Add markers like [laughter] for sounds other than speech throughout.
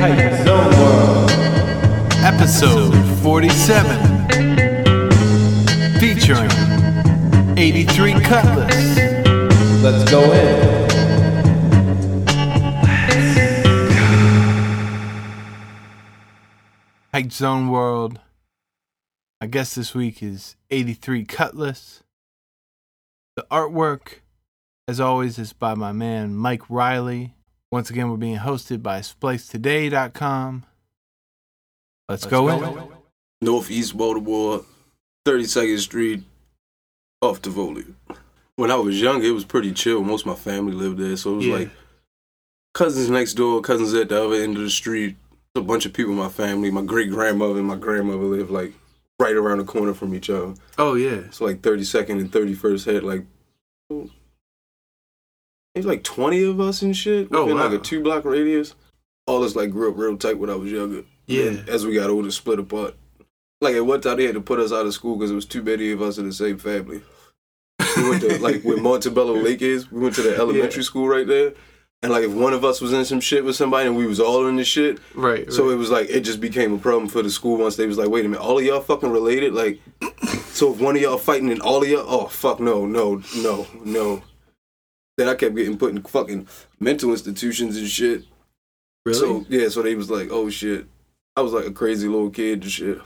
Hype Zone World. episode 47, featuring 83 Cutlass. Let's go in. Hype Zone World. I guess this week is 83 Cutlass. The artwork, as always, is by my man Mike Riley. Once again, we're being hosted by SpliceToday.com. Let's, go, in. Northeast Baltimore, 32nd Street, off Tivoly. When I was young, it was pretty chill. Most of my family lived there, so it was Yeah. like cousins next door, cousins at the other end of the street. A bunch of people in my family. My great grandmother and my grandmother lived like right around the corner from each other. Oh, yeah. So like 32nd and 31st had like maybe like 20 of us and shit. Oh, within like a two block radius. All us like grew up real tight when I was younger. Yeah. And as we got older, split apart. Like at one time they had to put us out of school because it was too many of us in the same family. We went to like where [laughs] Montebello Lake is. We went to the elementary school right there. And like if one of us was in some shit with somebody and we was all in the shit, Right. so it was like it just became a problem for the school once they was like, wait a minute, all of y'all fucking related? Like, so if one of y'all fighting and all of y'all, oh fuck no, no, no, no. Then I kept getting put in fucking mental institutions and shit. really? So yeah, so they was like, oh shit. I was like a crazy little kid and shit.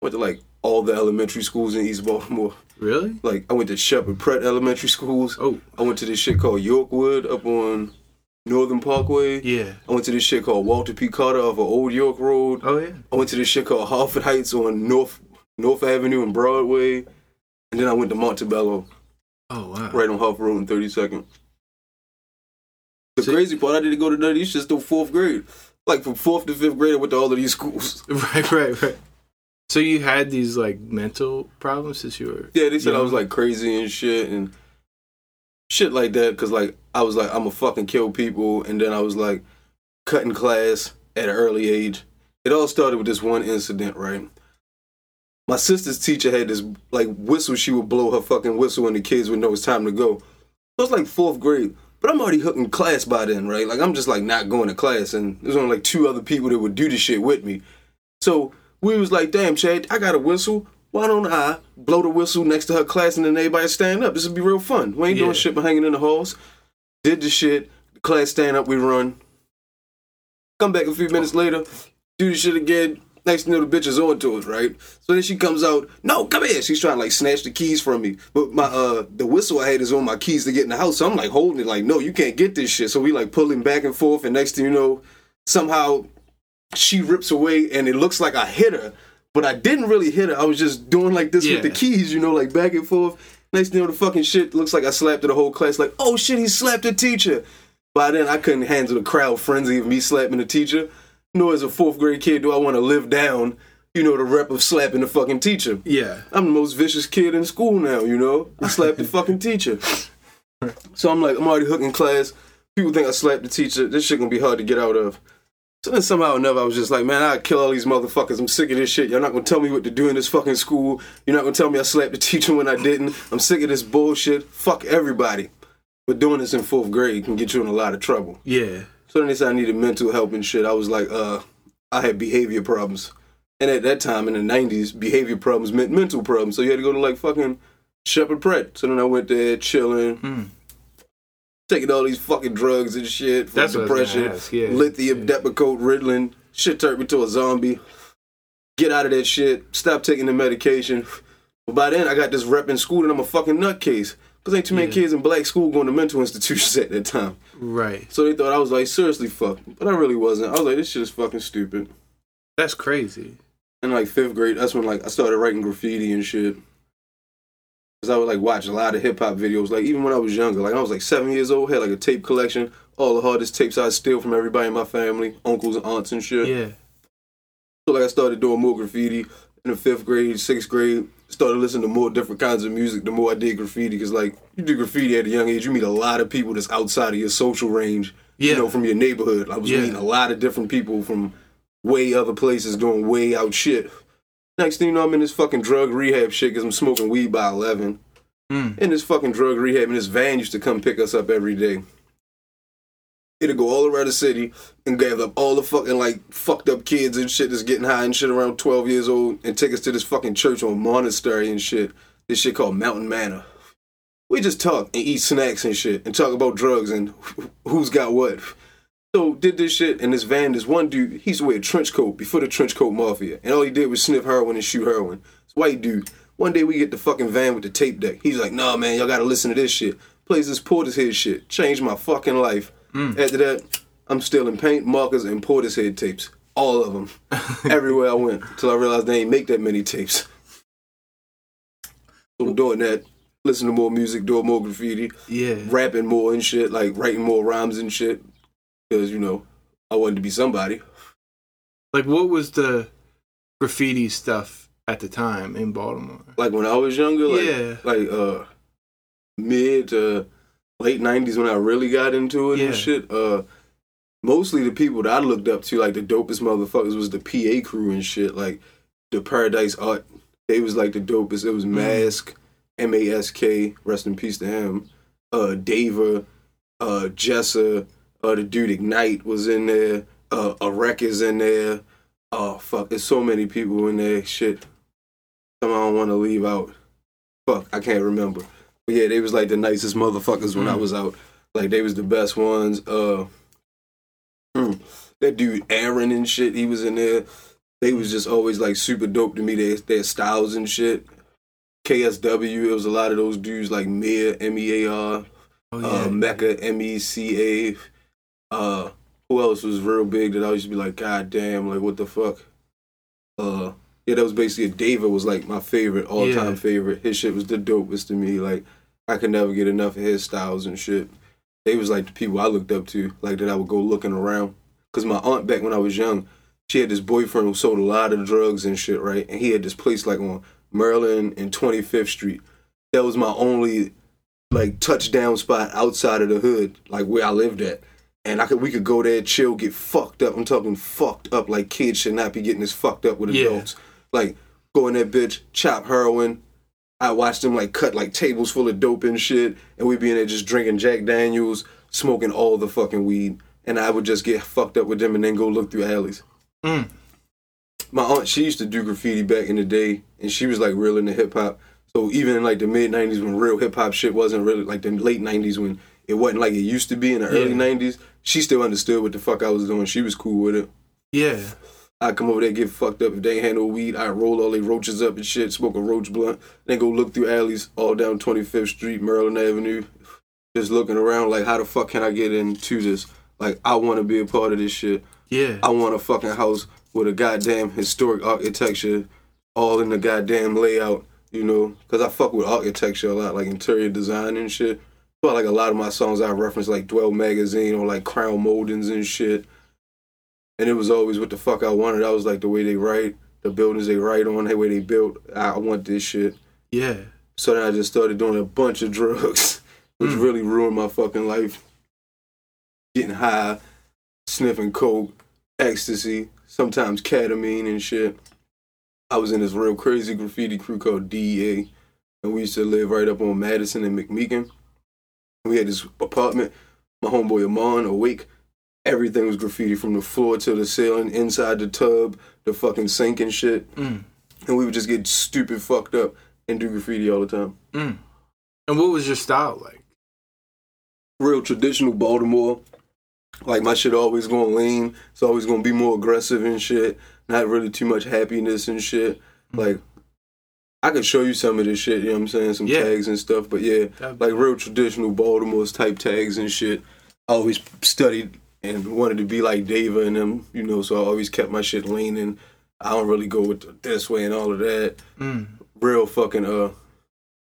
Went to like all the elementary schools in East Baltimore. really? Like I went to Sheppard Pratt Elementary Schools. Oh, I went to this shit called Yorkwood up on Northern Parkway. yeah. I went to this shit called Walter P. Carter off of Old York Road. Oh, yeah. I went to this shit called Harford Heights on North North Avenue and Broadway. And then I went to Montebello, Oh, wow. right on Harford Road and 32nd. The crazy part, I didn't go to none of these shits till fourth grade. Like from fourth to fifth grade, I went to all of these schools. [laughs] Right, right, right. So you had these like mental problems since you were Yeah, they said I was like crazy and shit and shit like that. Cause like I was like I'm gonna fucking kill people, and then I was like cutting class at an early age. It all started with this one incident, right? My sister's teacher had this like whistle. She would blow her fucking whistle, and the kids would know it's time to go. So it's like fourth grade, but I'm already hooking class by then, right? Like I'm just like not going to class, and there's only like two other people that would do the shit with me. So we was like, damn, Chad, I got a whistle. Why don't I blow the whistle next to her class and then everybody stand up? This would be real fun. We ain't Yeah. doing shit but hanging in the halls. Did the shit. The class stand up, we run. Come back a few minutes later, do the shit again. Next thing you know, the bitch is on to us, right? So then she comes out, no, come here. She's trying to like snatch the keys from me. But my uh the whistle I had is on my keys to get in the house. So I'm like holding it like, no, you can't get this shit. So we like pulling back and forth, and next thing you know, somehow she rips away and it looks like I hit her, but I didn't really hit her. I was just doing like this with the keys, you know, like back and forth. Next thing you know, the fucking shit looks like I slapped the whole class. Like, oh shit, he slapped the teacher. By then, I couldn't handle the crowd frenzy of me slapping the teacher. Nor as a fourth grade kid do I want to live down, you know, the rep of slapping the fucking teacher. Yeah. I'm the most vicious kid in school now, you know? I slapped the fucking teacher. So I'm like, I'm already hooking class. People think I slapped the teacher. This shit gonna be hard to get out of. So then somehow or another, I was just like, man, I'll kill all these motherfuckers. I'm sick of this shit. Y'all not gonna tell me what to do in this fucking school. You're not gonna tell me I slapped the teacher when I didn't. I'm sick of this bullshit. Fuck everybody. But doing this in fourth grade can get you in a lot of trouble. Yeah. So then they said I needed mental help and shit. I was like, uh, I had behavior problems. And at that time in the 90s, behavior problems meant mental problems. So you had to go to like fucking Sheppard Pratt. So then I went there chilling, Hmm. taking all these fucking drugs and shit for That's what I was depression. yeah. Lithium, Yeah. Depakote, Ritalin. Shit turned me to a zombie. Get out of that shit. Stop taking the medication. But by then, I got this rep in school and I'm a fucking nutcase. Because ain't too many Yeah. kids in black school going to mental institutions at that time. Right. So they thought I was like seriously fucked, but I really wasn't. I was like, this shit is fucking stupid. That's crazy. In like fifth grade, that's when like I started writing graffiti and shit. Cause I would like watch a lot of hip hop videos. Like even when I was younger, like I was like seven years old, had like a tape collection, all the hardest tapes I steal from everybody in my family, uncles and aunts and shit. Yeah. So like I started doing more graffiti in the fifth grade, sixth grade. Started listening to more different kinds of music. The more I did graffiti, because like you do graffiti at a young age, you meet a lot of people that's outside of your social range. Yeah. You know, from your neighborhood. I was Yeah. meeting a lot of different people from way other places doing way out shit. Next thing you know, I'm in this fucking drug rehab shit because I'm smoking weed by 11. Mm. In this fucking drug rehab, and this van used to come pick us up every day. It'd go all around the city and gather up all the fucking like fucked up kids and shit that's getting high and shit around 12 years old and take us to this fucking church or monastery and shit. This shit called Mountain Manor. We just talk and eat snacks and shit and talk about drugs and [laughs] who's got what. So did this shit in this van. This one dude, he used to wear a trench coat before the trench coat mafia, and all he did was sniff heroin and shoot heroin. This white dude. One day we get the fucking van with the tape deck. He's like, "Nah, man, y'all gotta listen to this shit." Plays this Portishead shit. Changed my fucking life. After that, I'm stealing paint, markers, and Portishead tapes. All of them. [laughs] Everywhere I went. Until I realized they ain't make that many tapes. So I'm doing that. Listening to more music, doing more graffiti Yeah. rapping more and shit, like writing more rhymes and shit. Because, you know, I wanted to be somebody. Like, what was the graffiti stuff at the time in Baltimore? Like when I was younger, like Yeah. like uh mid to late nineties when I really got into it Yeah. and shit. Uh mostly the people that I looked up to, like the dopest motherfuckers was the PA crew and shit, like the Paradise Art. They was like the dopest. It was Mm. Mask, M A S K, rest in peace to him. Uh Dava, uh Jessa, uh the dude Ignite was in there, uh Arek is in there. Oh fuck, there's so many people in there. Shit. Some I don't want to leave out. Fuck, I can't remember. Yeah, they was like the nicest motherfuckers when I Mm. was out. Like they was the best ones. Uh, mm, that dude Aaron and shit, he was in there. They was just always like super dope to me. Their their styles and shit. KSW, it was a lot of those dudes like Mear, M E A R, Oh, uh, Meca, M E C A. Uh, who else was real big that I used to be like, God damn, like what the fuck? Uh, yeah, that was basically David was like my favorite, all time Yeah. favorite. His shit was the dopest to me. Like I could never get enough of his styles and shit. They was like the people I looked up to, like that I would go looking around. Cause my aunt back when I was young, she had this boyfriend who sold a lot of drugs and shit, right? And he had this place like on Maryland and 25th Street. That was my only like touchdown spot outside of the hood, like where I lived at. And I could we could go there, chill, get fucked up. I'm talking fucked up like kids should not be getting this fucked up with Yeah. adults. Like go in that bitch, chop heroin. I watched them like cut like tables full of dope and shit, and we'd be in there just drinking Jack Daniels, smoking all the fucking weed, and I would just get fucked up with them and then go look through alleys. Mm. My aunt, she used to do graffiti back in the day, and she was like real into hip hop. So even in like the mid '90s when real hip hop shit wasn't really like the late '90s when it wasn't like it used to be in the early '90s, she still understood what the fuck I was doing. She was cool with it. Yeah. I'd come over there, get fucked up. If they ain't had no weed, I'd roll all they roaches up and shit, smoke a roach blunt, then go look through alleys all down 25th Street, Maryland Avenue, just looking around like, how the fuck can I get into this? Like, I want to be a part of this shit. Yeah. I want a fucking house with a goddamn historic architecture, all in the goddamn layout, you know? Because I fuck with architecture a lot, like interior design and shit. But like a lot of my songs, I reference like Dwell Magazine or like Crown Moldings and shit. And it was always what the fuck I wanted. I was like the way they write, the buildings they write on, the way they built. I want this shit. Yeah. So then I just started doing a bunch of drugs, [laughs] which Mm. really ruined my fucking life. Getting high, sniffing coke, ecstasy, sometimes ketamine and shit. I was in this real crazy graffiti crew called DEA, and we used to live right up on Madison and McMechen. We had this apartment. My homeboy Amon, awake. Everything was graffiti from the floor to the ceiling, inside the tub, the fucking sink and shit. Mm. And we would just get stupid fucked up and do graffiti all the time. Mm. And what was your style like? real traditional Baltimore. Like my shit always gonna lean. It's always gonna be more aggressive and shit. Not really too much happiness and shit. Like I could show you some of this shit, you know what I'm saying? Some Yeah. tags and stuff. But yeah, That'd like real traditional Baltimore's type tags and shit. I always studied and wanted to be like Dava and them, you know, so I always kept my shit leaning. I don't really go with the this way and all of that. Mm. Real fucking uh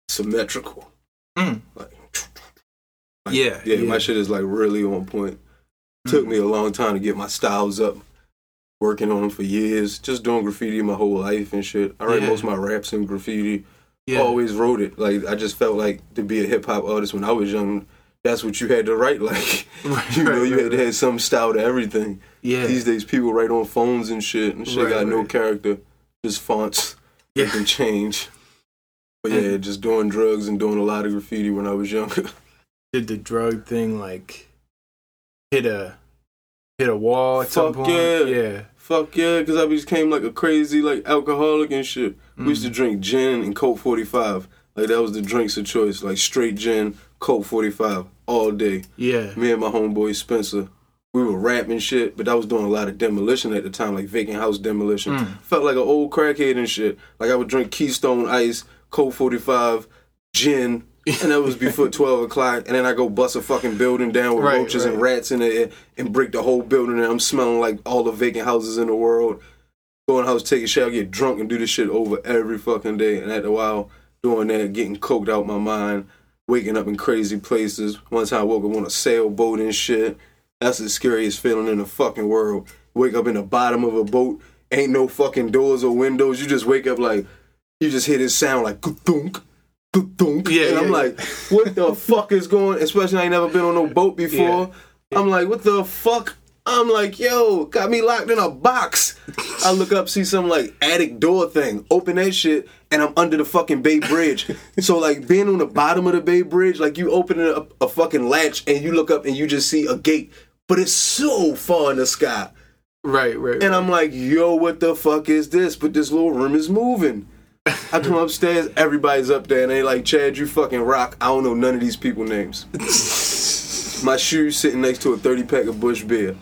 symmetrical. Mm. Like, Yeah, yeah, yeah. my shit is like really on point. Took me a long time to get my styles up. Working on them for years, just doing graffiti my whole life and shit. I write Yeah. most of my raps in graffiti. Yeah. Always wrote it. Like I just felt like to be a hip hop artist when I was young, that's what you had to write. Like [laughs] Right, [laughs] you know, right, you right, had to have some style to everything. Yeah. These days, people write on phones and shit, and shit Right, got no character, just fonts. They Yeah. can change. But yeah, just doing drugs and doing a lot of graffiti when I was younger. [laughs] Did the drug thing like hit a hit a wall at some point. yeah. yeah. Fuck yeah, because I became like a crazy like alcoholic and shit. We used to Mm. drink gin and Colt 45. Like that was the drinks of choice. Like straight gin, Colt 45 all day. Yeah. Me and my homeboy Spencer, we were rapping shit, but I was doing a lot of demolition at the time, like vacant house demolition. Mm. Felt like an old crackhead and shit. Like I would drink Keystone Ice, Colt 45, gin, and that was before [laughs] 12 o'clock. And then I go bust a fucking building down with Right, roaches and rats in it and break the whole building. And I'm smelling like all the vacant houses in the world. Go in the house, take a shower, get drunk, and do this shit over every fucking day. And after a while, doing that, getting coked out my mind, waking up in crazy places. One time I woke up on a sailboat and shit. That's the scariest feeling in the fucking world. Wake up in the bottom of a boat, ain't no fucking doors or windows. You just wake up like, you just hear this sound like, thunk, thunk. Yeah, and I'm yeah, like, what the fuck is going? Especially I ain't never been on no boat [laughs] before. I'm like, what the fuck? I'm like, yo, got me locked in a box. I look up, see some like attic door thing, open that shit, and I'm under the fucking Bay Bridge. [laughs] so like being on the bottom of the Bay Bridge, like you open a, a fucking latch and you look up and you just see a gate, but it's so far in the sky. Right, right. And I'm like, yo, what the fuck is this? But this little room is moving. I come [laughs] upstairs, everybody's up there, and they like, Chad, you fucking rock. I don't know none of these people names. [laughs] My shoes sitting next to a 30 pack of Busch beer.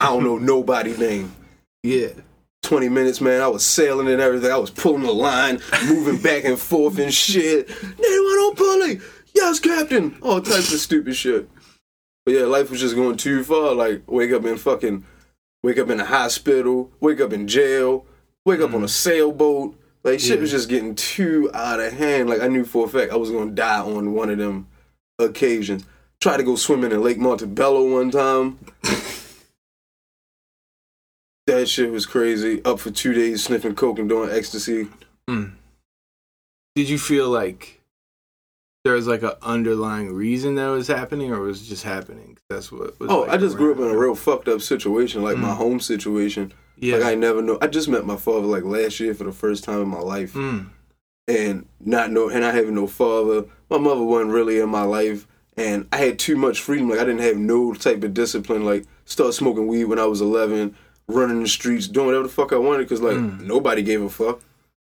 I don't know nobody name. yeah. 20 minutes, man. I was sailing and everything. I was pulling the line, moving back and forth and shit. Anyone on pulley? Yes, Captain. All types of stupid shit. But yeah, life was just going too far. Like, wake up in fucking, wake up in a hospital, wake up in jail, wake up on a mm. sailboat. Like, shit Yeah. was just getting too out of hand. Like, I knew for a fact I was going to die on one of them occasions. Tried to go swimming in Lake Montebello one time. That shit was crazy. Up for two days sniffing coke and doing ecstasy. Mm. Did you feel like there was like an underlying reason that was happening, or was it just happening? That's what. Was Oh, like I just grew up in a real fucked up situation, like my Mm. home situation. Yeah. Like I never know. I just met my father like last year for the first time in my life, mm. and not know, and I having no father. My mother wasn't really in my life, and I had too much freedom. Like I didn't have no type of discipline. Like start smoking weed when I was eleven, running the streets, doing whatever the fuck I wanted, because like Mm. nobody gave a fuck.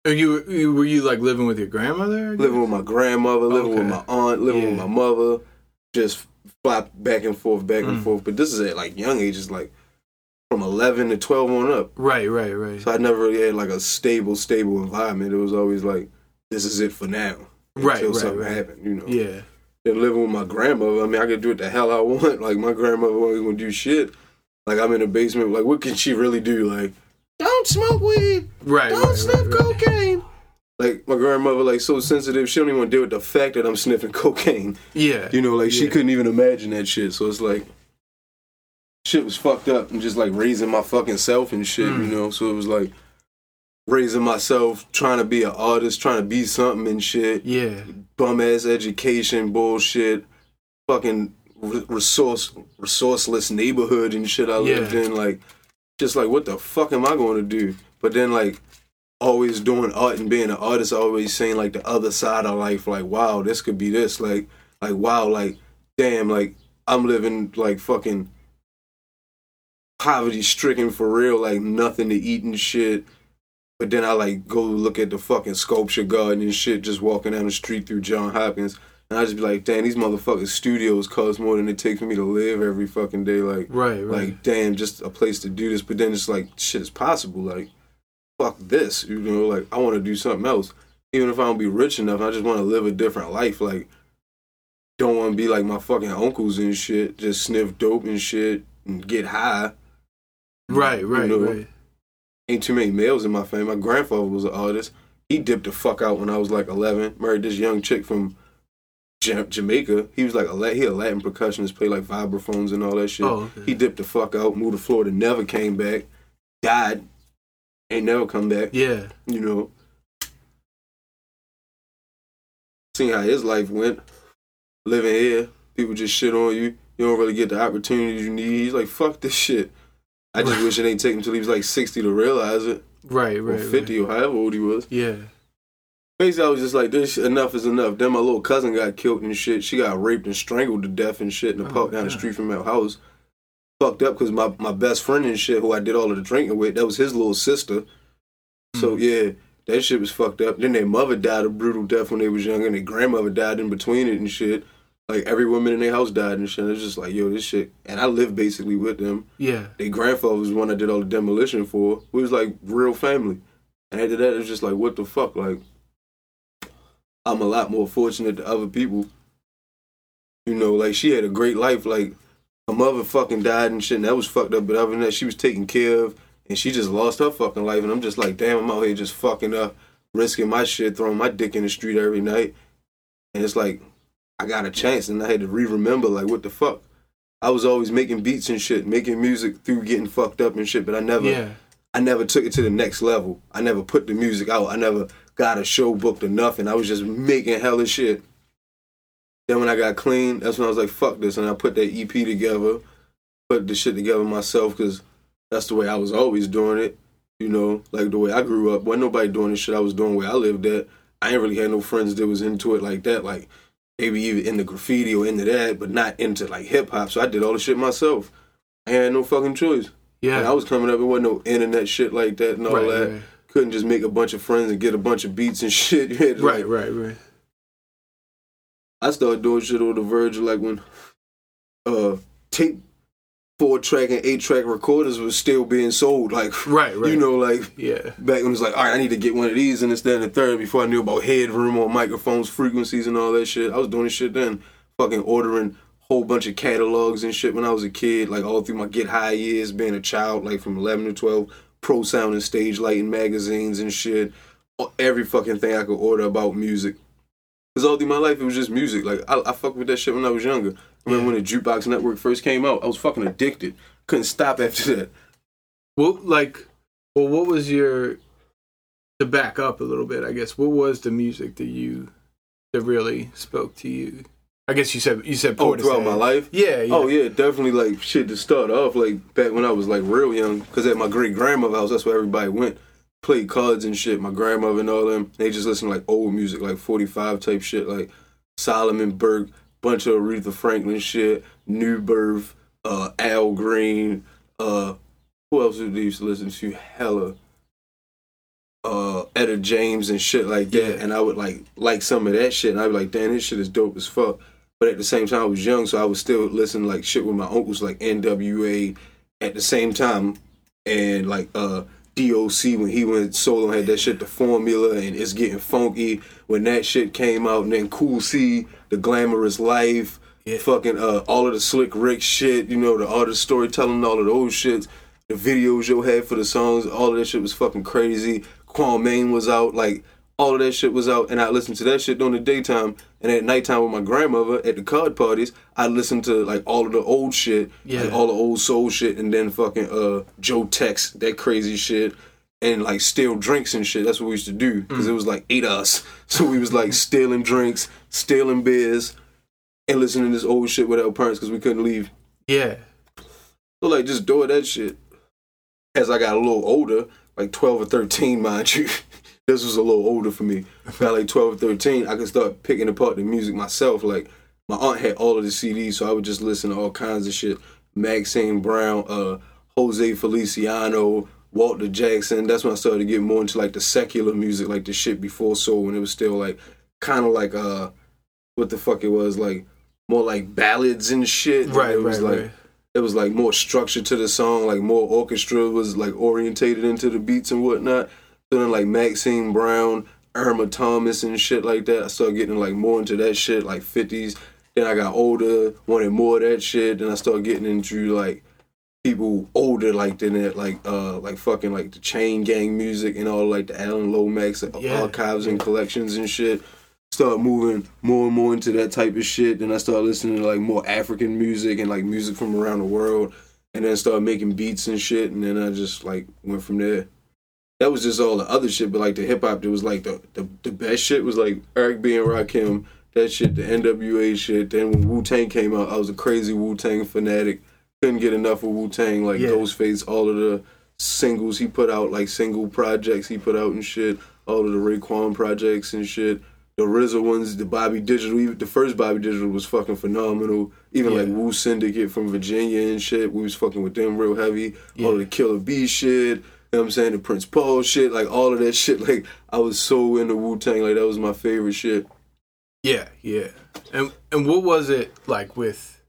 Are you, you were you like living with your grandmother? living with my grandmother, living with my aunt, living with my mother, just flop back and forth, back and Mm. forth. But this is at like young ages, like from eleven to twelve on up. Right, right, right. So I never really had like a stable, stable environment. It was always like, this is it for now. Right, Until right, something right. happened, you know. yeah. Then living with my grandmother, I mean, I could do what the hell I [laughs] want. Like my grandmother wasn't gonna do shit. Like I'm in the basement. Like what can she really do? Like, don't smoke weed. Right. Don't right, sniff right, right. cocaine. Like my grandmother, like so sensitive, she don't even want to deal with the fact that I'm sniffing [laughs] cocaine. Yeah. You know, like she couldn't even imagine that shit. So it's like shit was fucked up and just like raising my fucking self and shit, you Mm. know. So it was like raising myself, trying to be an artist, trying to be something and shit. Yeah. Bum ass education bullshit. Fucking resource resourceless neighborhood and shit I lived Yeah. in. Like just like what the fuck am I going to do? But then like always doing art and being an artist, always saying like the other side of life, like wow, this could be this, like like wow, like damn, like I'm living like fucking poverty stricken for real, like nothing to eat and shit. But then I like go look at the fucking sculpture garden and shit, just walking down the street through John Hopkins, and I just be like, damn, these motherfucking studios cost more than it takes for me to live every fucking day, like. Right, right. Like, damn, just a place to do this. But then it's like, shit is possible. Like, fuck this. You know, like, I want to do something else. Even if I don't be rich enough, I just want to live a different life. Like, don't want to be like my fucking uncles and shit. Just sniff dope and shit and get high. right, You right, know, right. Ain't too many males in my family. My grandfather was an artist. He dipped the fuck out when I was like 11. Married this young chick from Jamaica. He was like a La- he a Latin percussionist, played like vibraphones and all that shit. Oh, okay. He dipped the fuck out, moved to Florida, never came back, died, ain't never come back. Yeah. You know, seeing how his life went, living here, people just shit on you. You don't really get the opportunities you need. He's like, fuck this shit. I just [laughs] wish it ain't take him till he was like sixty to realize it, Right, or right. fifty, Right. or however old he was. Yeah. Basically, I was just like, this enough is enough. Then my little cousin got killed and shit. She got raped and strangled to death and shit in the Oh, park down the street from our house. fucked up because my, my best friend and shit, who I did all of the drinking with, that was his little sister. So Mm. yeah, that shit was fucked up. Then their mother died a brutal death when they was young, and their grandmother died in between it and shit. Like every woman in their house died and shit. It's just like, yo, this shit. And I lived basically with them. Yeah. Their grandfather was the one I did all the demolition for. We was like real family. And after that, it's just like, what the fuck? Like, I'm a lot more fortunate than other people. You know, like she had a great life. Like her mother fucking died and shit, and that was fucked up. But other than that, she was taken care of, and she just lost her fucking life. And I'm just like, damn, I'm out here just fucking up, risking my shit, throwing my dick in the street every night. And it's like, I got a chance, and I had to re-remember, like, what the fuck. I was always making beats and shit, making music through getting fucked up and shit, but I never, Yeah. I never took it to the next level. I never put the music out. I never got a show booked or nothing. I was just making hella shit. Then when I got clean, that's when I was like, fuck this. And I put that EP together, put the shit together myself because that's the way I was always doing it. You know, like the way I grew up. Wasn't nobody doing this shit I was doing where I lived at. I ain't really had no friends that was into it like that. Like maybe even into graffiti or into that, but not into like hip hop. So I did all the shit myself. I had no fucking choice. Yeah. When I was coming up, it wasn't no internet shit like that and all right, that. right. Couldn't just make a bunch of friends and get a bunch of beats and [laughs] shit. You had to, Right, like- right, right. I started doing shit on the verge of like when uh tape four track and eight track recorders was still being sold. Like Right, [laughs] right. you know, like Yeah. back when it was like, all right, I need to get one of these and this, that, and the third before I knew about headroom or microphones, frequencies, and all that shit. I was doing this shit then, fucking ordering whole bunch of catalogs and shit when I was a kid, like all through my get high years, being a child, like from 11 to 12, pro sound and stage lighting magazines and shit. Every fucking thing I could order about music. Cause all through my life it was just music. Like I, I fucked with that shit when I was younger. I remember when the Jukebox Network first came out, I was fucking addicted. Couldn't stop after that. Well, like, well, what was your to back up a little bit? I guess what was the music that you that really spoke to you? I guess you said you said Oh, throughout my life. Yeah, yeah. Oh yeah, definitely like shit to start off like back when I was like real young. Cause at my great grandmother's house, that's where everybody went, played cards and shit. My grandmother and all them, they just listen to like old music, like forty five type shit, like Solomon Burke, bunch of Aretha Franklin shit, New Birth, uh, Al Green, uh, who else did they used to listen to? Hella. Uh, Etta James and shit like that, Yeah. and I would like like some of that shit, and I'd be like, "Damn, this shit is dope as fuck." But at the same time, I was young, so I was still listening like shit with my uncles, like NWA, at the same time, and like uh DOC when he went solo had that shit, the formula, and it's getting funky when that shit came out, and then Cool C, the glamorous life, Yeah. fucking uh all of the Slick Rick shit, you know, the artist storytelling, all of those shits, the videos you had for the songs, all of that shit was fucking crazy. Kwame was out, like all of that shit was out, and I listened to that shit during the daytime, and at nighttime with my grandmother at the card parties, I listened to like all of the old shit, Yeah. like all the old soul shit, and then fucking uh Joe Tex, that crazy shit, and like steal drinks and shit. That's what we used to do because it was like eight us, [laughs] so we was like stealing drinks, stealing beers, and listening to this old shit with our parents because we couldn't leave. yeah, So like just doing that shit. As I got a little older, like twelve or thirteen, [laughs] mind you, this was a little older for me. Got like twelve or thirteen, I could start picking apart the music myself. Like my aunt had all of the CDs, so I would just listen to all kinds of shit. Maxine Brown, uh, Jose Feliciano, Walter Jackson. That's when I started to get more into like the secular music, like the shit before soul, when it was still like kind of like uh, what the fuck it was like more like ballads and shit. And right, it was right, like right. it was like more structure to the song, like more orchestra was like orientated into the beats and whatnot. So like Maxine Brown, Irma Thomas and shit like that. I started getting like more into that shit, like fifties. Then I got older, wanted more of that shit. Then I started getting into like people older like than that, like uh like fucking like the chain gang music and all like the Alan Lomax Yeah. archives and collections and shit. Start moving more and more into that type of shit. Then I started listening to like more African music and like music from around the world. And then started making beats and shit. And then I just like went from there. That was just all the other shit, but like the hip hop, it was like the, the the best shit was like Eric B and Rakim, that shit, the NWA shit. Then when Wu Tang came out, I was a crazy Wu Tang fanatic. Couldn't get enough of Wu Tang, like Yeah. Ghostface, all of the singles he put out, like single projects he put out and shit, all of the Raekwon projects and shit. the RZA ones, the Bobby Digital. Even the first Bobby Digital was fucking phenomenal. Even Yeah. like Wu Syndicate from Virginia and shit. We was fucking with them real heavy. All Yeah. the Killer B shit. You know what I'm saying? The Prince Paul shit, like all of that shit. [laughs] Like I was so into Wu Tang, like that was my favorite shit. Yeah, yeah. And and what was it like with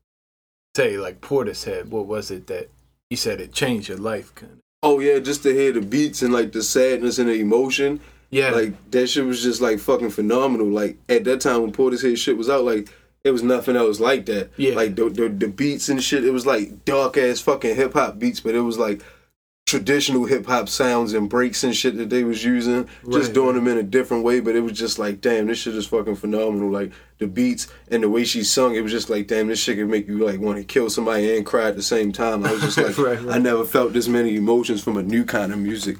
say like Portishead? What was it that you said it changed your life kind of? Oh yeah, just to hear the beats and like the sadness and the emotion. Yeah. Like that shit was just like fucking phenomenal. Like at that time when Portishead shit was out, like it was nothing else like that. Yeah. Like the the, the beats and shit, it was like dark ass fucking hip hop beats, but it was like traditional hip hop sounds and breaks and shit that they was using, just Right, doing them in a different way. But it was just like, damn, this shit is fucking phenomenal. Like the beats and the way she sung, it was just like, damn, this shit could make you like want to kill somebody and cry at the same time. I was just [laughs] like, Right, right. I never felt this many emotions from a new kind of music.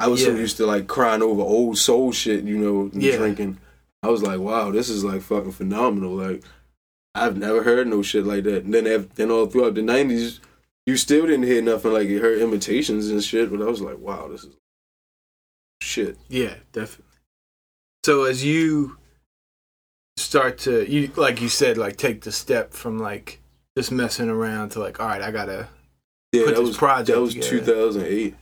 I was so used to like crying over old soul shit, you know, and Yeah. drinking. I was like, wow, this is like fucking phenomenal. Like, I've never heard no shit like that. And then, then all throughout the nineties, you still didn't hear nothing like you heard imitations and shit. But I was like, wow, this is shit. Yeah, definitely. So as you start to you like you said like take the step from like just messing around to like all right, I got to Yeah, Put that this was project that was two thousand eight.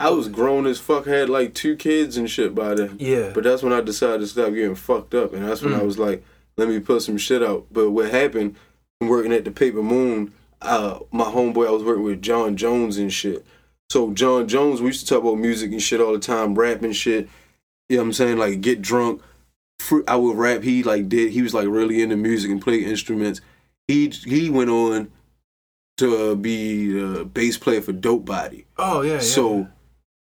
I was grown as fuck, had like two kids and shit by then. Yeah. But that's when I decided to stop getting fucked up, and that's when I Mm. was like, let me put some shit out. But what happened working at the Paper Moon, uh, my homeboy I was working with John Jones and shit. So John Jones, we used to talk about music and shit all the time, rap and shit. You know what I'm saying? Like get drunk. I would rap. He like did. He was like really into music and play instruments. He he went on to be the bass player for Dope Body. oh yeah, yeah. So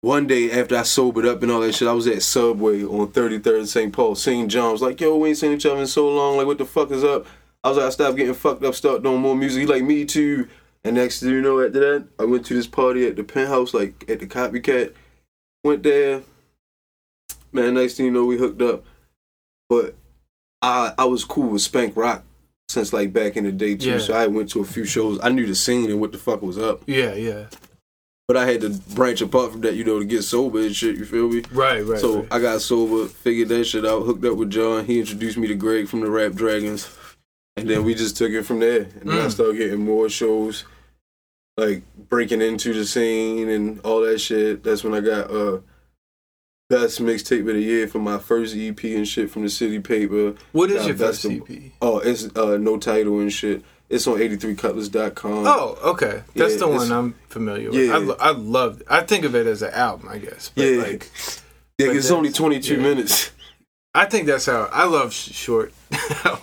one day after I sobered up and all that shit, I was at Subway on 33rd and St. Paul. Seeing John I was like, yo, we ain't seen each other in so long. Like, what the fuck is up? I was like, I stopped getting fucked up, start doing more music. He like, me too. And next thing you know, after that, I went to this party at the penthouse, like at the Copycat. Went there. Man, next thing you know, we hooked up. But I I was cool with Spank Rock since like back in the day too. Yeah. So I went to a few shows. I knew the scene and what the fuck was up. yeah, yeah. But I had to branch apart from that, you know, to get sober and shit. You feel me? Right, right. so right. I got sober, figured that shit out, hooked up with John. He introduced me to Greg from the Rap Dragons, and then we just took it from there. And then I Mm. started getting more shows, like breaking into the scene and all that shit. That's when I got uh best mixtape of the year for my first EP and shit from the City Paper. what is got your best first of- EP? Oh, it's uh no title and shit. It's on 83cutlass.com. Oh, okay. That's Yeah, the one I'm familiar with. Yeah. I, lo- I loved. I think of it as an album, I guess. But Yeah. like, yeah, it's only 22 yeah. minutes. I think that's how I love short. [laughs]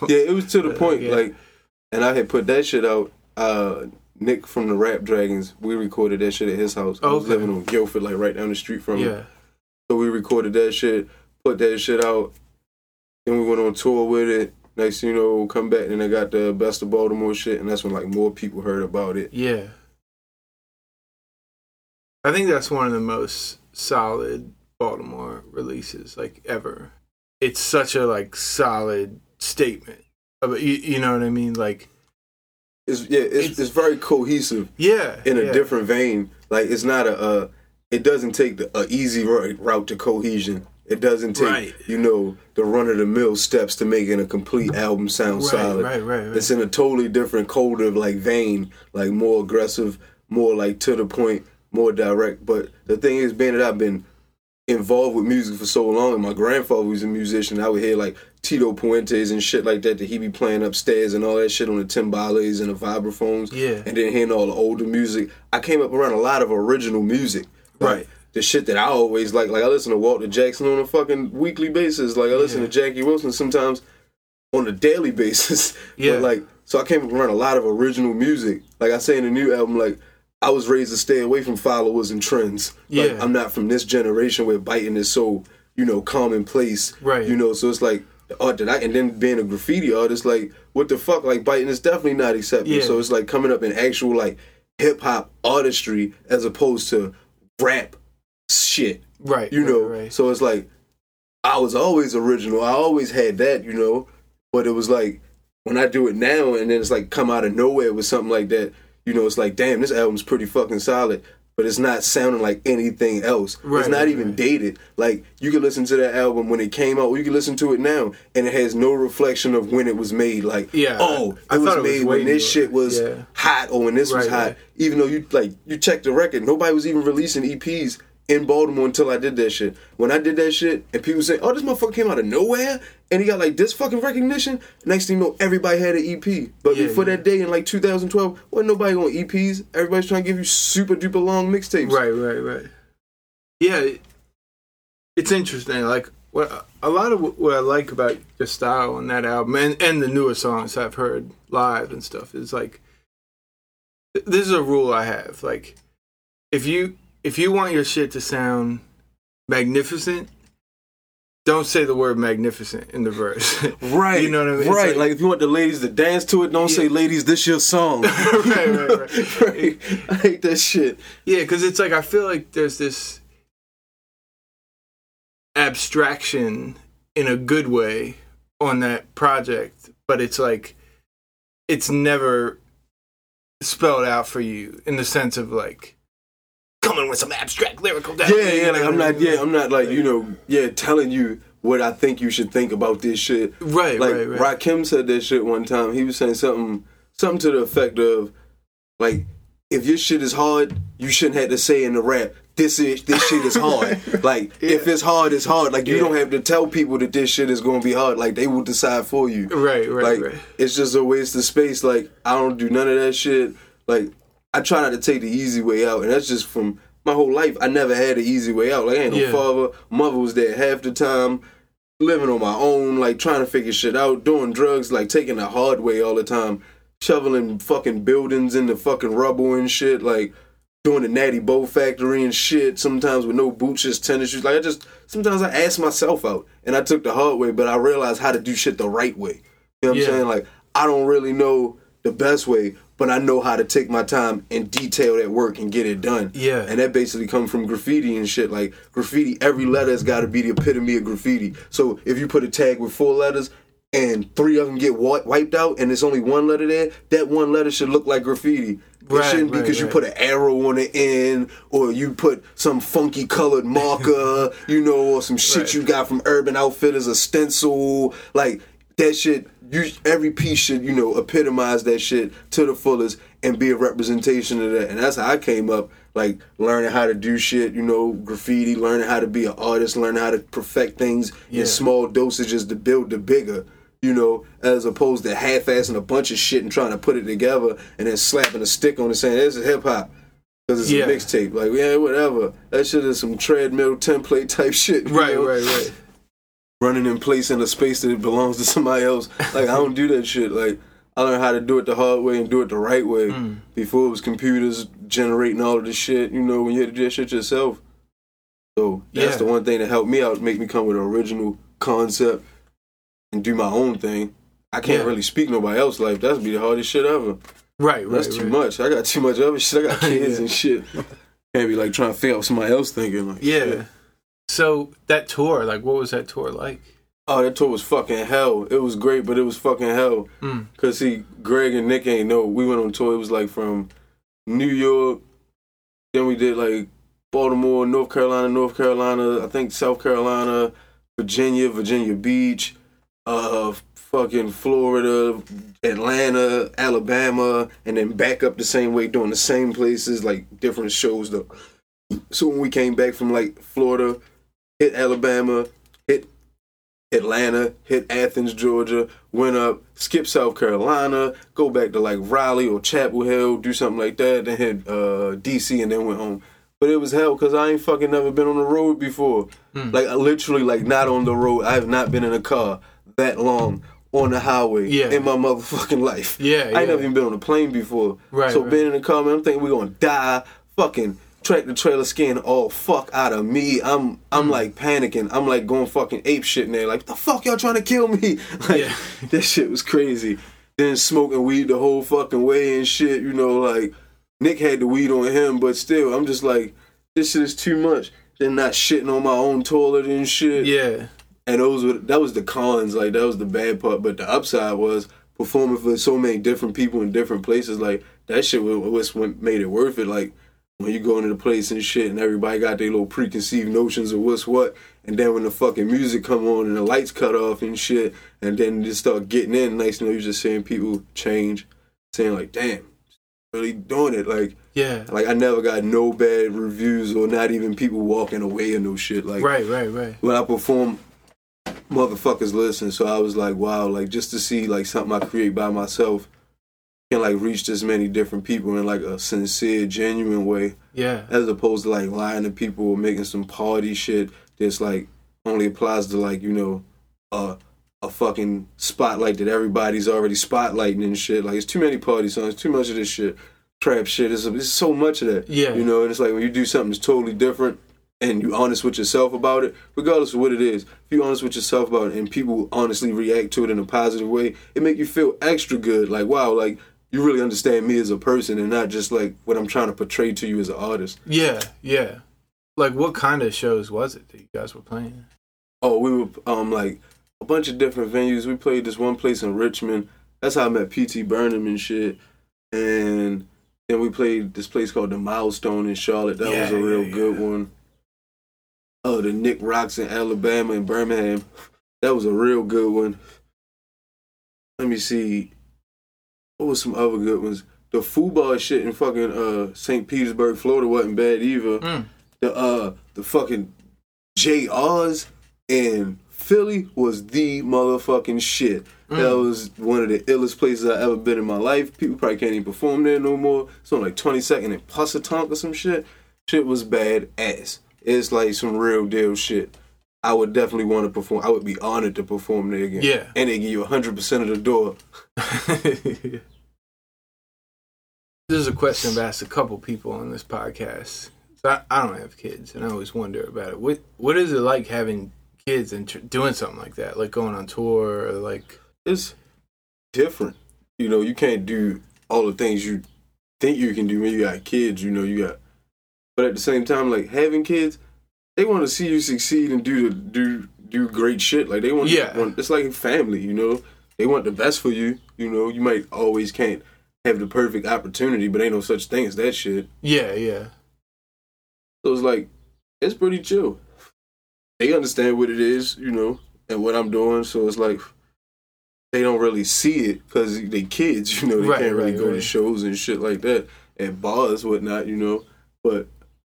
Yeah, it was to the Uh, point yeah. like, and I had put that shit out. Uh, Nick from the Rap Dragons, we recorded that shit at his house. I was Okay. living on Guilford, like right down the street from him. yeah. So we recorded that shit, put that shit out. Then we went on tour with it. Next thing you know, come back and I got the best of Baltimore shit, and that's when like more people heard about it. Yeah. I think that's one of the most solid Baltimore releases like ever. It's such a like solid statement. You, you know what I mean? Like It's yeah, it's It's- it's, very cohesive yeah, in a yeah. different vein. Like it's not a, uh, it doesn't take the a easy ro- route to cohesion. It doesn't take Right. you know the run of the mill steps to making a complete album sound right, solid. right, right, right. It's in a totally different, colder like vein, like more aggressive, more like to the point, more direct. But the thing is, being that I've been involved with music for so long, and my grandfather was a musician, I would hear like Tito Puentes and shit like that that he be playing upstairs and all that shit on the timbales and the vibraphones. Yeah. And then hearing all the older music, I came up around a lot of original music. Like, Right. The shit that I always like, like I listen to Walter Jackson on a fucking weekly basis. Like I listen Yeah. to Jackie Wilson sometimes on a daily [laughs] basis. Yeah. But like, so I came up around a lot of original music. Like I say in the new album, like I was raised to stay away from followers and trends. Like, Yeah. I'm not from this generation where biting is so, you know, commonplace. Right. You know, so it's like oh, art that I and then being a graffiti artist, like, what the fuck? Like biting is definitely not accepted. Yeah. So it's like coming up in actual like hip hop artistry as opposed to rap shit. right, You right, know. right. So it's like I was always original. I always had that, you know. But it was like when I do it now and then it's like come out of nowhere with something like that, you know, it's like, damn, this album's pretty fucking solid. but it's not sounding like anything else. Right, it's not right, even right. dated. Like you can listen to that album when it came out, or you can listen to it now, and it has no reflection of when it was made. Like, Yeah, oh, it I was thought it was made when this shit was Yeah. hot, or when this was hot. Even though you like you check the record, nobody was even releasing EPs in Baltimore until I did that shit. When I did that shit, and people say, "Oh, this motherfucker came out of nowhere," and he got like this fucking recognition. Next thing you know, everybody had an EP. But Yeah, before yeah. that day in like 2012, wasn't nobody on EPs. Everybody's trying to give you super duper long mixtapes. Right, right, right. Yeah, it's interesting. Like what a lot of what I like about your style on that album and and the newer songs I've heard live and stuff is like this is a rule I have. Like if you if you want your shit to sound magnificent, don't say the word magnificent in the verse. [laughs] Right. You know what I mean? Right. like- Like, if you want the ladies to dance to it, don't say, ladies, this your song. [laughs] right, right, right. [laughs] Right. I hate that shit. Yeah, because it's like I feel like there's this abstraction in a good way on that project, but it's like it's never spelled out for you in the sense of like coming with some abstract lyrical. Yeah, yeah, like I'm not yeah, I'm not like, you know, yeah, telling you what I think you should think about this shit. Right, like right, right. Rakim said that shit one time. He was saying something something to the effect of like if your shit is hard, you shouldn't have to say in the rap, this is this shit is hard. [laughs] like if it's hard, it's hard. Like you Yeah. don't have to tell people that this shit is gonna be hard. Like they will decide for you. Right, right, like right. it's just a waste of space. Like I don't do none of that shit. Like I try not to take the easy way out, and that's just from my whole life. I never had an easy way out. Like I ain't no Yeah. father. Mother was there half the time, living on my own, like trying to figure shit out, doing drugs, like taking the hard way all the time, shoveling fucking buildings in the fucking rubble and shit, like doing the Natty Boh factory and shit. Sometimes with no boots, just tennis shoes. Like I just sometimes I ask myself out, and I took the hard way, but I realized how to do shit the right way. You know what Yeah. I'm saying? Like I don't really know the best way, but I know how to take my time and detail that work and get it done. Yeah. And that basically comes from graffiti and shit. Like graffiti, every letter has got to be the epitome of graffiti. So if you put a tag with four letters and three of them get wiped out and there's only one letter there, that one letter should look like graffiti. It Right, shouldn't be right, because you put an arrow on the end or you put some funky colored [laughs] marker, you know, or some shit Right. you got from Urban Outfitters, a stencil. Like that shit, you every piece should, you know, epitomize that shit to the fullest and be a representation of that. And that's how I came up, like learning how to do shit, you know, graffiti, learning how to be an artist, learning how to perfect things Yeah. in small dosages to build the bigger. You know, as opposed to half-assing a bunch of shit and trying to put it together and then slapping a stick on it saying this is hip hop because it's Yeah. a mixtape. Like, yeah, whatever. That shit is some treadmill template type shit. Right, know? right, right. Running in place in a space that belongs to [laughs] somebody else. Like I don't do that shit. Like I learned how to do it the hard way and do it the right way. Mm. Before it was computers generating all of this shit, you know, when you had to do that shit yourself. So that's Yeah. the one thing that helped me out, make me come with an original concept and do my own thing. I can't Yeah. really speak nobody else's life. That'd be the hardest shit ever. Right, right. That's too right. much. I got too much other shit. I got [laughs] kids Yeah. and shit. Can't be like trying to figure out somebody else thinking. Like, Yeah. shit. So that tour, like, what was that tour like? Oh, that tour was fucking hell. It was great, but it was fucking hell. Mm. Cause see, Greg and Nick ain't know. We went on tour. It was like from New York, then we did like Baltimore, North Carolina, North Carolina, I think South Carolina, Virginia, Virginia Beach, uh, fucking Florida, Atlanta, Alabama, and then back up the same way, doing the same places, like different shows though. So when we came back from like Florida, hit Alabama, hit Atlanta, hit Athens, Georgia, went up, skip South Carolina, go back to like Raleigh or Chapel Hill, do something like that, then hit uh, DC and then went home. But it was hell because I ain't fucking never been on the road before. Hmm. Like literally like not on the road. I have not been in a car that long on the highway Yeah. in my motherfucking life. Yeah, I ain't yeah. never even been on a plane before. Right, So right. being in the car, man, I'm thinking we're gonna die. Fucking tractor trailer skin all fuck out of me. I'm I'm Hmm. like panicking. I'm like going fucking ape shit in there. Like the fuck y'all trying to kill me? [laughs] Like Yeah. [laughs] that shit was crazy. Then smoking weed the whole fucking way and shit. You know, like Nick had the weed on him, but still, I'm just like this shit is too much. Then not shitting on my own toilet and shit. Yeah. And those were that was the cons, like that was the bad part. But the upside was performing for so many different people in different places. Like that shit was what made it worth it. Like when you go into the place and shit, and everybody got their little preconceived notions of what's what, and then when the fucking music come on and the lights cut off and shit, and then you just start getting in, nice, you know, you're just seeing people change, saying like, damn, really doing it, like. Yeah. Like I never got no bad reviews or not even people walking away or no shit. Like Right, right, right. when I perform, motherfuckers listen. So I was like, wow, like just to see like something I create by myself can like reach this many different people in like a sincere, genuine way, Yeah. as opposed to like lying to people or making some party shit that's like only applies to like you know, uh, a fucking spotlight that everybody's already spotlighting and shit. Like it's too many party songs, too much of this shit, trap shit. It's, it's so much of that. Yeah. You know, and it's like when you do something that's totally different and you honest with yourself about it, regardless of what it is, if you honest with yourself about it and people honestly react to it in a positive way, it make you feel extra good. Like, wow, like you really understand me as a person and not just like what I'm trying to portray to you as an artist. Yeah, yeah. Like what kind of shows was it that you guys were playing? Oh, we were um like a bunch of different venues. We played this one place in Richmond. That's how I met PT Burnham and shit. And then we played this place called the Milestone in Charlotte. That was a real yeah, good yeah. one. Oh, the Nick Rocks in Alabama and Birmingham. That was a real good one. Let me see. What was some other good ones? The football shit in fucking uh St. Petersburg, Florida wasn't bad either Mm. the uh the fucking JRs in Philly was the motherfucking shit. That Mm. was one of the illest places I ever been in my life. People probably can't even perform there no more. It's on like 22nd and Passyunk or some shit. Shit was bad ass. It's like some real deal shit. I would definitely want to perform. I would be honored to perform there again. Yeah. And they give you 100% of the door. [laughs] this is a question I've asked a couple people on this podcast. So I, I don't have kids, and I always wonder about it. What What is it like having kids and tr- doing something like that, like going on tour or like? it's different. You know, you can't do all the things you think you can do when you got kids. You know, you got, but at the same time, like having kids, they want to see you succeed and do the do do great shit. Like they want, Yeah. want it's like family. You know, they want the best for you. You know, you might always can't have the perfect opportunity, but ain't no such thing as that shit. Yeah, yeah, So it's like it's pretty chill. They understand what it is, you know, and what I'm doing. So it's like they don't really see it because they kids, [laughs] you know. They Right, can't really right, go to shows and shit like that and bars, whatnot, you know. But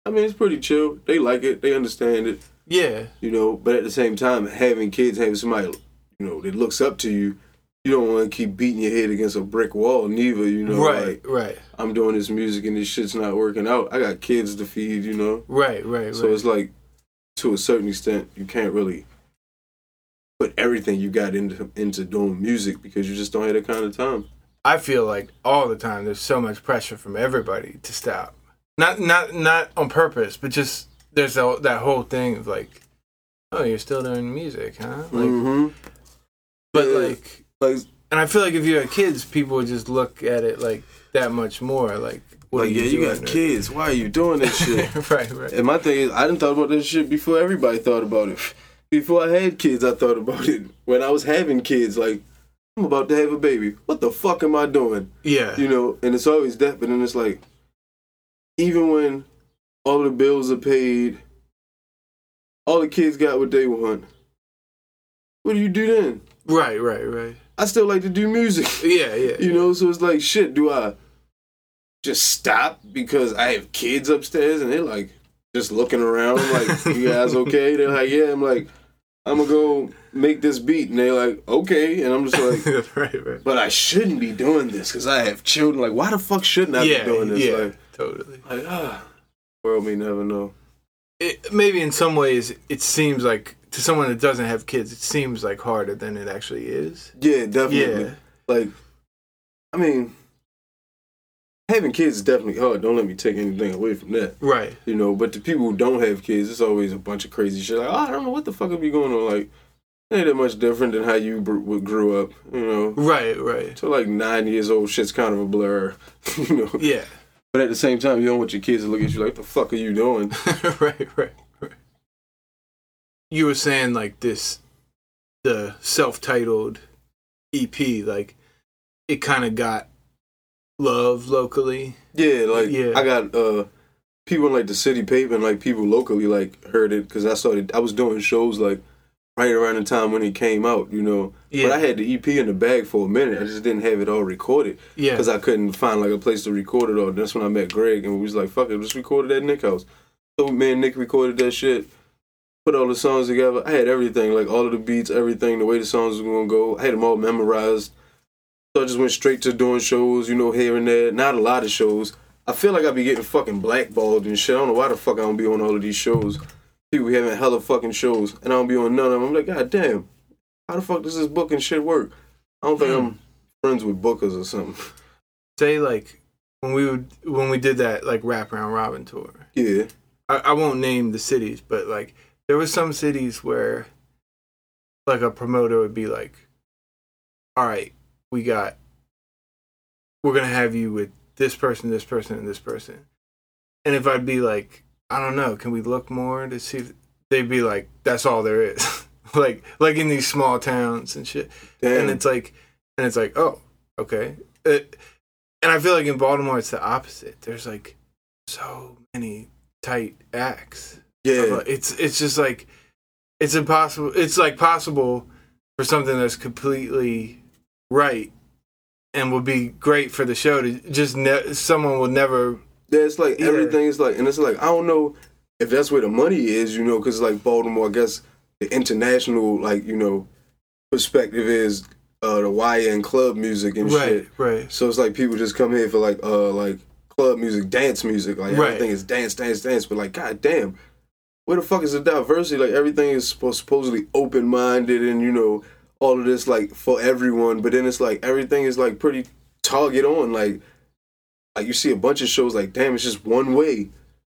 I mean, it's pretty chill. They like it. They understand it, yeah, you know. But at the same time, having kids, having somebody, you know, that looks up to you. You don't want to keep beating your head against a brick wall, neither. You know, right, like right, I'm doing this music and this shit's not working out. I got kids to feed, you know. right, right, So right. it's like, to a certain extent, you can't really put everything you got into into doing music because you just don't have that kind of time. I feel like all the time there's so much pressure from everybody to stop. Not not not on purpose, but just there's a, that whole thing of like, oh, you're still doing music, huh? Like, mm-hmm. but Yeah. like, Like, and I feel like if you had kids, people would just look at it like that much more. Like, what like are you yeah, you got kids. Why are you doing this shit? [laughs] right, right. and my thing is, I didn't thought about this shit before everybody thought about it. Before I had kids, I thought about it. When I was having kids, like, I'm about to have a baby. What the fuck am I doing? Yeah, you know, and it's always that, but then it's like, even when all the bills are paid, all the kids got what they want. What do you do then? right, right, right. I still like to do music, [laughs] Yeah, yeah. you know. So it's like, shit. Do I just stop because I have kids upstairs and they're like just looking around? Like, [laughs] you guys okay? They're like, yeah. I'm like, I'm gonna go make this beat, and they're like, okay. And I'm just like, [laughs] right, right. but I shouldn't be doing this because I have children. Like, why the fuck shouldn't I yeah, be doing this? yeah, Like, totally. like ah, world may never know. it, maybe in some ways it seems like to someone that doesn't have kids it seems like harder than it actually is Yeah, definitely. yeah Like, I mean, having kids is definitely hard. Don't let me take anything away from that. right You know, but the people who don't have kids, it's always a bunch of crazy shit. Like, oh, I don't know what the fuck be going on. Like, ain't that much different than how you br- grew up. You know, right right so like nine years old, shit's kind of a blur. [laughs] you know, yeah but at the same time, you don't want your kids to look at you like, "What the fuck are you doing?" [laughs] right right right you were saying like this the self-titled ep like it kind of got love locally Yeah, like Yeah. I got uh people in like the city pavement, like people locally like heard it because I started. I was doing shows like right around the time when it came out, you know. Yeah. But I had the EP in the bag for a minute. I just didn't have it all recorded Yeah. because I couldn't find like a place to record it all. That's when I met Greg and we was like, "Fuck it, just record it at Nick house." So me and Nick recorded that shit. Put all the songs together. I had everything, like all of the beats, everything, the way the songs were gonna go. I had them all memorized. So I just went straight to doing shows, you know, here and there. Not a lot of shows. I feel like I be getting fucking blackballed and shit. I don't know why the fuck I don't be on all of these shows. People having hella fucking shows, and I don't be on none of them. I'm like, God damn, how the fuck does this booking shit work? I don't think I'm hmm. friends with bookers or something. [laughs] Say like when we would when we did that like wrap around Robin tour. Yeah, I, I won't name the cities, but like there were some cities where like a promoter would be like, All right, we got we're gonna have you with this person, this person, and this person. And if I'd be like, I don't know, can we look more to see if they'd be like, That's all there is. [laughs] like like in these small towns and shit. damn. and it's like and it's like oh okay it, and i feel like in baltimore it's the opposite there's like so many tight acts yeah, it's it's just like it's impossible it's like possible for something that's completely right and would be great for the show to just ne- someone will never Yeah, it's like Yeah. everything is like, and it's like I don't know if that's where the money is, you know, because like Baltimore, I guess the international like you know perspective is uh the Wire and club music and right shit. right Right. So it's like people just come here for like uh like club music, dance music, like Right. everything is dance, dance, dance. But like, god damn, where the fuck is the diversity? Like everything is supposedly open minded and you know all of this like for everyone. But then it's like everything is like pretty target on. Like like you see a bunch of shows like damn, it's just one way.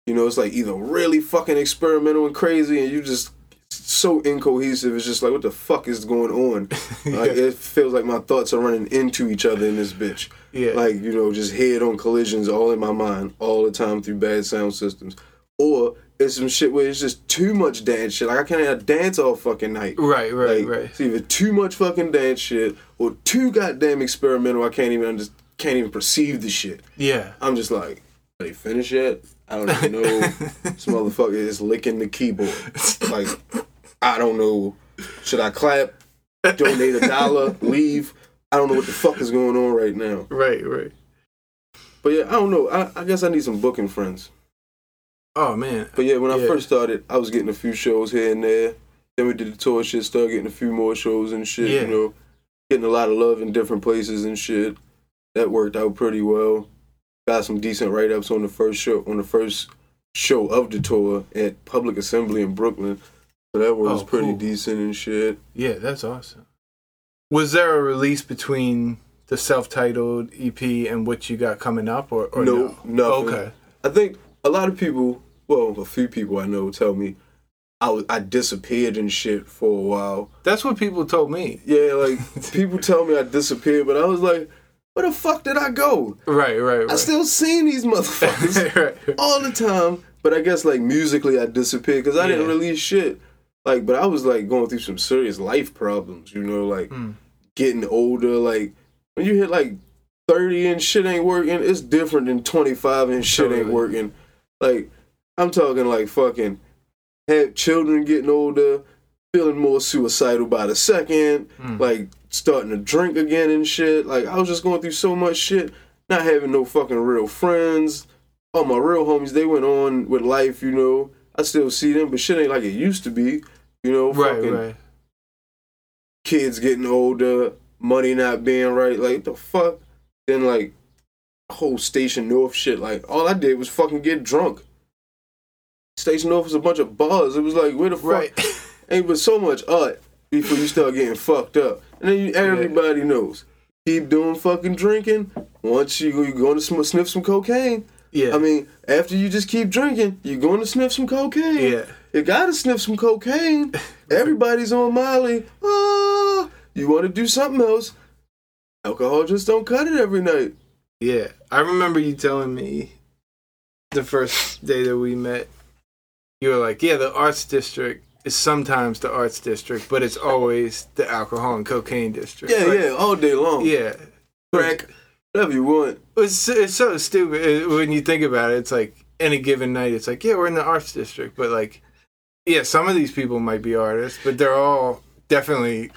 You know, it's like either really fucking experimental and crazy, and you just so incohesive. It's just like what the fuck is going on? [laughs] Like it feels like my thoughts are running into each other in this bitch. Yeah. Like you know just head on collisions all in my mind all the time through bad sound systems. Or it's some shit where it's just too much dance shit. Like i can't have dance all fucking night. Right right like, right. it's either too much fucking dance shit or too goddamn experimental i can't even under, can't even perceive the shit. Yeah. I'm just like are they finish yet? I don't even know. [laughs] This motherfucker is licking the keyboard. Like i don't know. Should i clap? Donate a dollar? Leave? I don't know what the fuck is going on right now. Right right. But yeah, I don't know. I, I guess I need some booking friends. oh man. But yeah, when I first started, I was getting a few shows here and there. Then we did the tour shit, started getting a few more shows and shit, Yeah. you know. Getting a lot of love in different places and shit. That worked out pretty well. Got some decent write ups on the first show on the first show of the tour at Public Assembly in Brooklyn. So that was Oh, pretty cool. decent and shit. Yeah, that's awesome. Was there a release between the self-titled EP and what you got coming up, or, or no, no? Okay. I think a lot of people, well, a few people I know tell me I was, I disappeared and shit for a while. That's what people told me. Yeah, like people tell me I disappeared, but I was like, where the fuck did I go? Right, right, right. I still seen these motherfuckers [laughs] right. all the time, but I guess like musically I disappeared because I didn't Yeah. release shit. Like, but I was like going through some serious life problems, you know, like Mm. getting older. Like when you hit like thirty and shit ain't working, it's different than twenty five and shit ain't working. Like I'm talking like fucking had children getting older, feeling more suicidal by the second, Mm. like starting to drink again and shit. Like I was just going through so much shit, not having no fucking real friends. All my real homies, they went on with life, you know. I still see them, but shit ain't like it used to be. You know, Right, fucking right. kids getting older, money not being right. Like the fuck? Then like whole Station North shit. Like all I did was fucking get drunk. Station North was a bunch of bars. It was like where the fuck? Right. [laughs] Ain't but so much art before you start getting fucked up. And then everybody knows. Keep doing fucking drinking. Once you you going to sm- sniff some cocaine. yeah. I mean, after you just keep drinking, you're going to sniff some cocaine. yeah. You gotta sniff some cocaine. [laughs] Everybody's on Molly. Ah, you want to do something else? Alcohol just don't cut it every night. Yeah. I remember you telling me the first day that we met. You were like, "Yeah, the arts district is sometimes the arts district, but it's always the alcohol and cocaine district." Yeah, Like, yeah, all day long. yeah. crack, whatever you want. It's it's so stupid when you think about it. It's like any given night, it's like, yeah, we're in the arts district, but like, yeah, some of these people might be artists, but they're all definitely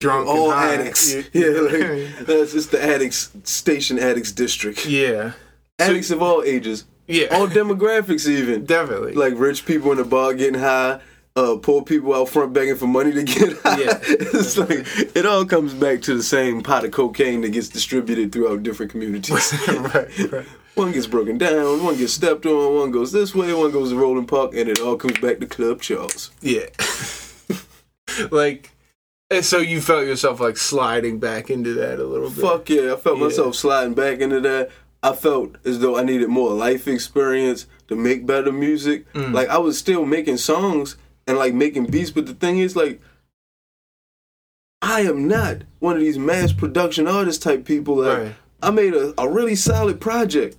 drunk. and All addicts. You- [laughs] Yeah, you know what I like, that's just the addicts station addicts district. yeah, Addicts of all ages, yeah, all demographics even. definitely. Like rich people in the bar getting high, uh, poor people out front begging for money to get high. Yeah. [laughs] it's like it all comes back to the same pot of cocaine that gets distributed throughout different communities. [laughs] right, right. [laughs] One gets broken down, one gets stepped on, one goes this way, one goes to Roland Park, and it all comes back to Club Charles. Yeah. like, and so you felt yourself like sliding back into that a little bit. Fuck yeah, I felt Yeah. myself sliding back into that. I felt as though I needed more life experience to make better music. Mm. Like I was still making songs and like making beats, but the thing is like I am not one of these mass production artist type people. Like Right. I made a, a really solid project.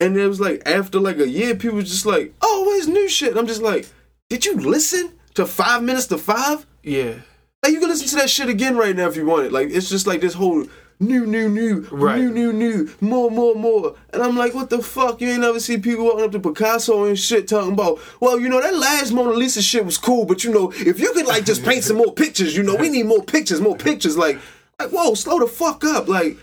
And it was like after like a year, people just like, oh, where's new shit? I'm just like, did you listen to five minutes to five? Yeah. Like you can listen to that shit again right now if you want it. Like it's just like this whole new, new, new, Right. new, new, new, more, more, more. And I'm like, what the fuck? You ain't never see people walking up to Picasso and shit talking about, well, you know, that last Mona Lisa shit was cool, but you know, if you could like just paint some more pictures, you know, we need more pictures, more pictures. Like, like, whoa, slow the fuck up. Like,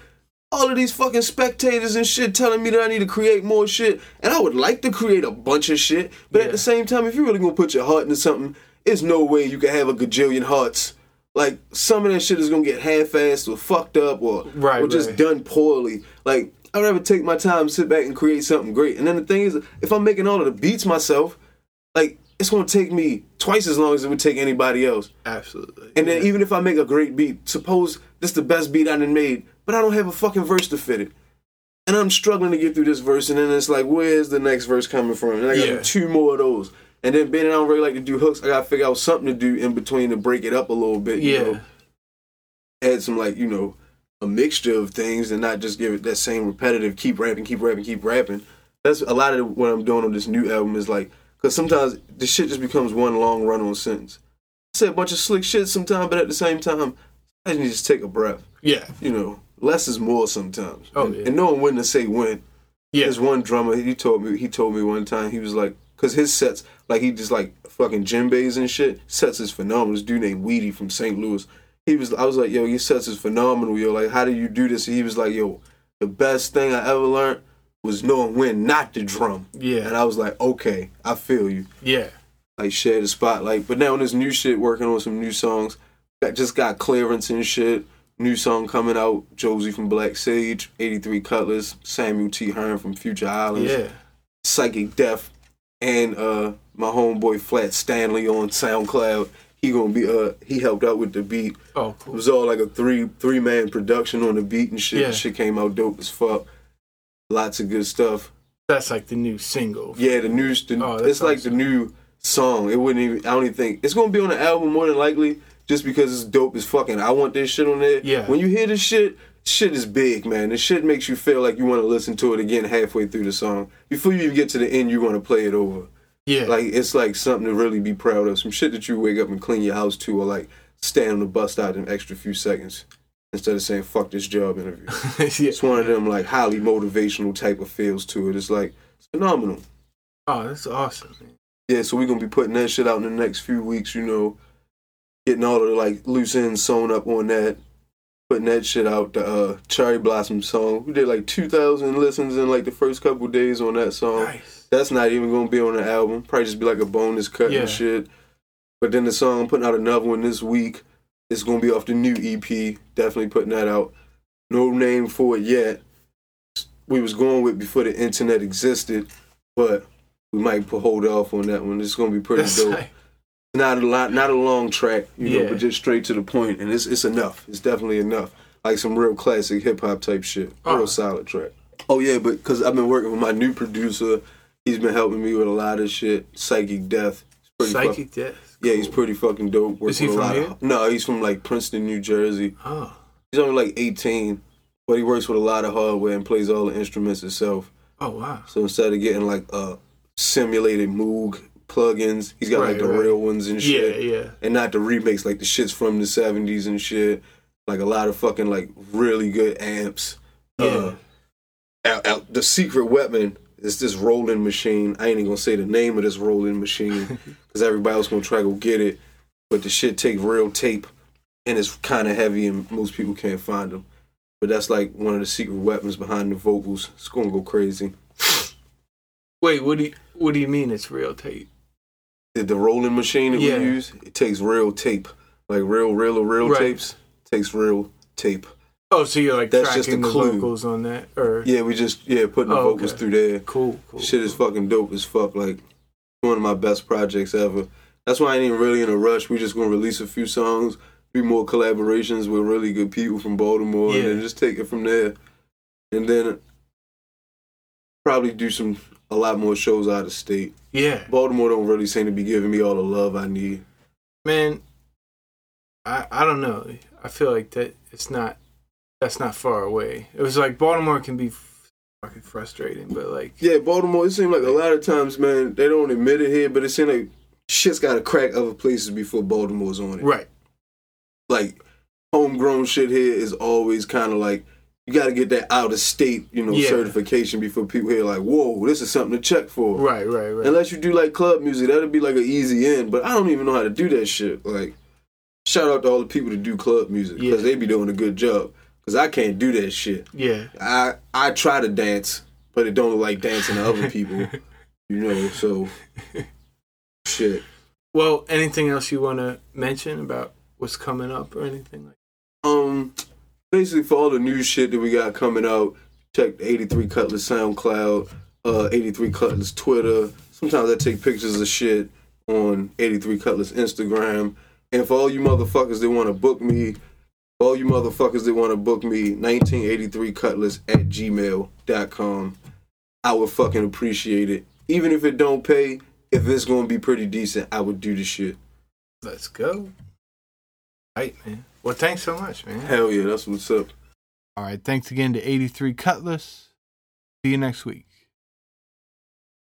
all of these fucking spectators and shit telling me that I need to create more shit. And I would like to create a bunch of shit, but Yeah. at the same time, if you're really gonna put your heart into something, there's no way you can have a gajillion hearts. Like some of that shit is gonna get half-assed or fucked up or Right, or just right. done poorly. Like I'd rather take my time, sit back, and create something great. And then the thing is, if I'm making all of the beats myself, like it's gonna take me twice as long as it would take anybody else. Absolutely. And then even if I make a great beat, suppose this is the best beat I done made, but I don't have a fucking verse to fit it. And I'm struggling to get through this verse, and then it's like, where's the next verse coming from? And I got Yeah. two more of those. And then being that I don't really like to do hooks, I gotta figure out something to do in between to break it up a little bit. You Yeah. know? Add some like, you know, a mixture of things and not just give it that same repetitive keep rapping, keep rapping, keep rapping. That's a lot of what I'm doing on this new album is like, because sometimes the shit just becomes one long run on sentence. I say a bunch of slick shit sometimes, but at the same time, I just need to just take a breath. yeah. You know, less is more sometimes. Oh, and, yeah. and knowing when to say when. Yeah. There's one drummer, he told me, he told me one time, he was like, because his sets, like he just like fucking djembes and shit, sets is phenomenal. This dude named Weedy from St. Louis. He was, I was like, yo, your sets is phenomenal, yo. Like, how do you do this? And he was like, yo, the best thing I ever learned was knowing when not to drum. Yeah. And I was like, okay, I feel you Yeah. like share the spotlight. But now on this new shit, working on some new songs. Got just got clearance and shit. New song coming out. Josie from Black Sage, 83 Cutlass, Samuel T. Herring from Future Islands, Yeah. Psychic Death, and uh my homeboy Flat Stanley on SoundCloud. He gonna be uh he helped out with the beat. Oh, It was all like a three three man production on the beat and shit. Yeah. Shit came out dope as fuck. Lots of good stuff. That's like the new single. Yeah, the new. The, Oh, it's like the new song. It wouldn't even. I don't even think it's gonna be on the album more than likely, just because it's dope as fucking. I want this shit on there. Yeah. When you hear this shit, shit is big, man. This shit makes you feel like you want to listen to it again halfway through the song. Before you even get to the end, you want to play it over. Yeah. Like it's like something to really be proud of. Some shit that you wake up and clean your house to, or like stand on the bus stop in an extra few seconds instead of saying "fuck this job interview." [laughs] yeah. it's one of them like highly motivational type of feels to it. It's like it's phenomenal. Oh, that's awesome. Man. Yeah, so we're gonna be putting that shit out in the next few weeks, you know. Getting all the like loose ends sewn up on that. Putting that shit out, the uh, Cherry Blossom song. We did like 2,000 listens in like the first couple days on that song. Nice. That's not even gonna be on the album. Probably just be like a bonus cut Yeah. and shit. But then the song, I'm putting out another one this week. It's gonna be off the new EP. Definitely putting that out. No name for it yet. We was going with before the internet existed, but we might put hold off on that one. It's gonna be pretty That's dope. like- Not a lot, not a long track, you know, Yeah. but just straight to the point, and it's it's enough. It's definitely enough. Like some real classic hip hop type shit. Uh-huh. Real Oh. solid track. Oh yeah, but because I've been working with my new producer, he's been helping me with a lot of shit. Psychic Death. He's pretty fuck- Psychic death. yeah, he's pretty fucking dope. Is he Working with a from lot Of, no, he's from like Princeton, New Jersey. Oh. He's only like 18, but he works with a lot of hardware and plays all the instruments himself. Oh wow. So instead of getting like uh simulated Moog plugins, he's got like the right. real ones and shit. Yeah, yeah. And not the remakes, like the shits from the 70s and shit. Like a lot of fucking like really good amps. Yeah. Uh, out, out, the secret weapon it's this rolling machine. I ain't even gonna say the name of this rolling machine [laughs] because everybody else gonna try to go get it. But the shit take real tape, and it's kind of heavy, and most people can't find them. But that's like one of the secret weapons behind the vocals. It's gonna go crazy. [laughs] Wait, what do you what do you mean it's real tape? The, the rolling machine that Yeah. we use, it takes real tape, like real, real, real Right. tapes. Takes real tape. Oh, so you're like That's just tracking a the clue. vocals on that, or Yeah, we just yeah putting the Oh, vocals okay. through there. cool, cool. Shit is fucking dope as fuck. Like one of my best projects ever. That's why I ain't even really in a rush. We just gonna release a few songs, do more collaborations with really good people from Baltimore, and Yeah. then just take it from there. And then probably do some a lot more shows out of state. Yeah, Baltimore don't really seem to be giving me all the love I need. man. I I don't know. I feel like that it's not that's not far away. It was like Baltimore can be fucking frustrating, but like Yeah, Baltimore. It seemed like a lot of times, man, they don't admit it here, but it seems like shit's got to crack other places before Baltimore's on it. right, like homegrown shit here is always kind of like you got to get that out of state, you know, Yeah. certification before people hear like, whoa, this is something to check for. right, right, right. Unless you do like club music, that'd be like an easy end. But I don't even know how to do that shit. Like, shout out to all the people that do club music because Yeah. they be doing a good job. Because I can't do that shit. yeah, I I try to dance, but it don't look like dancing to other [laughs] people. You know, so shit. Well, anything else you want to mention about what's coming up or anything like? Um, basically for all the new shit that we got coming out, check the 83 Cutlass SoundCloud, uh, 83 Cutlass Twitter. Sometimes I take pictures of shit on 83 Cutlass Instagram. And for all you motherfuckers that want to book me, all you motherfuckers that want to book me, 1983 Cutlass at gmail.com. I would fucking appreciate it. Even if it don't pay, if it's gonna be pretty decent, I would do the shit. Let's go. Right, man. Well, thanks so much, man. Hell yeah, that's what's up. All right, thanks again to 83 Cutlass. See you next week.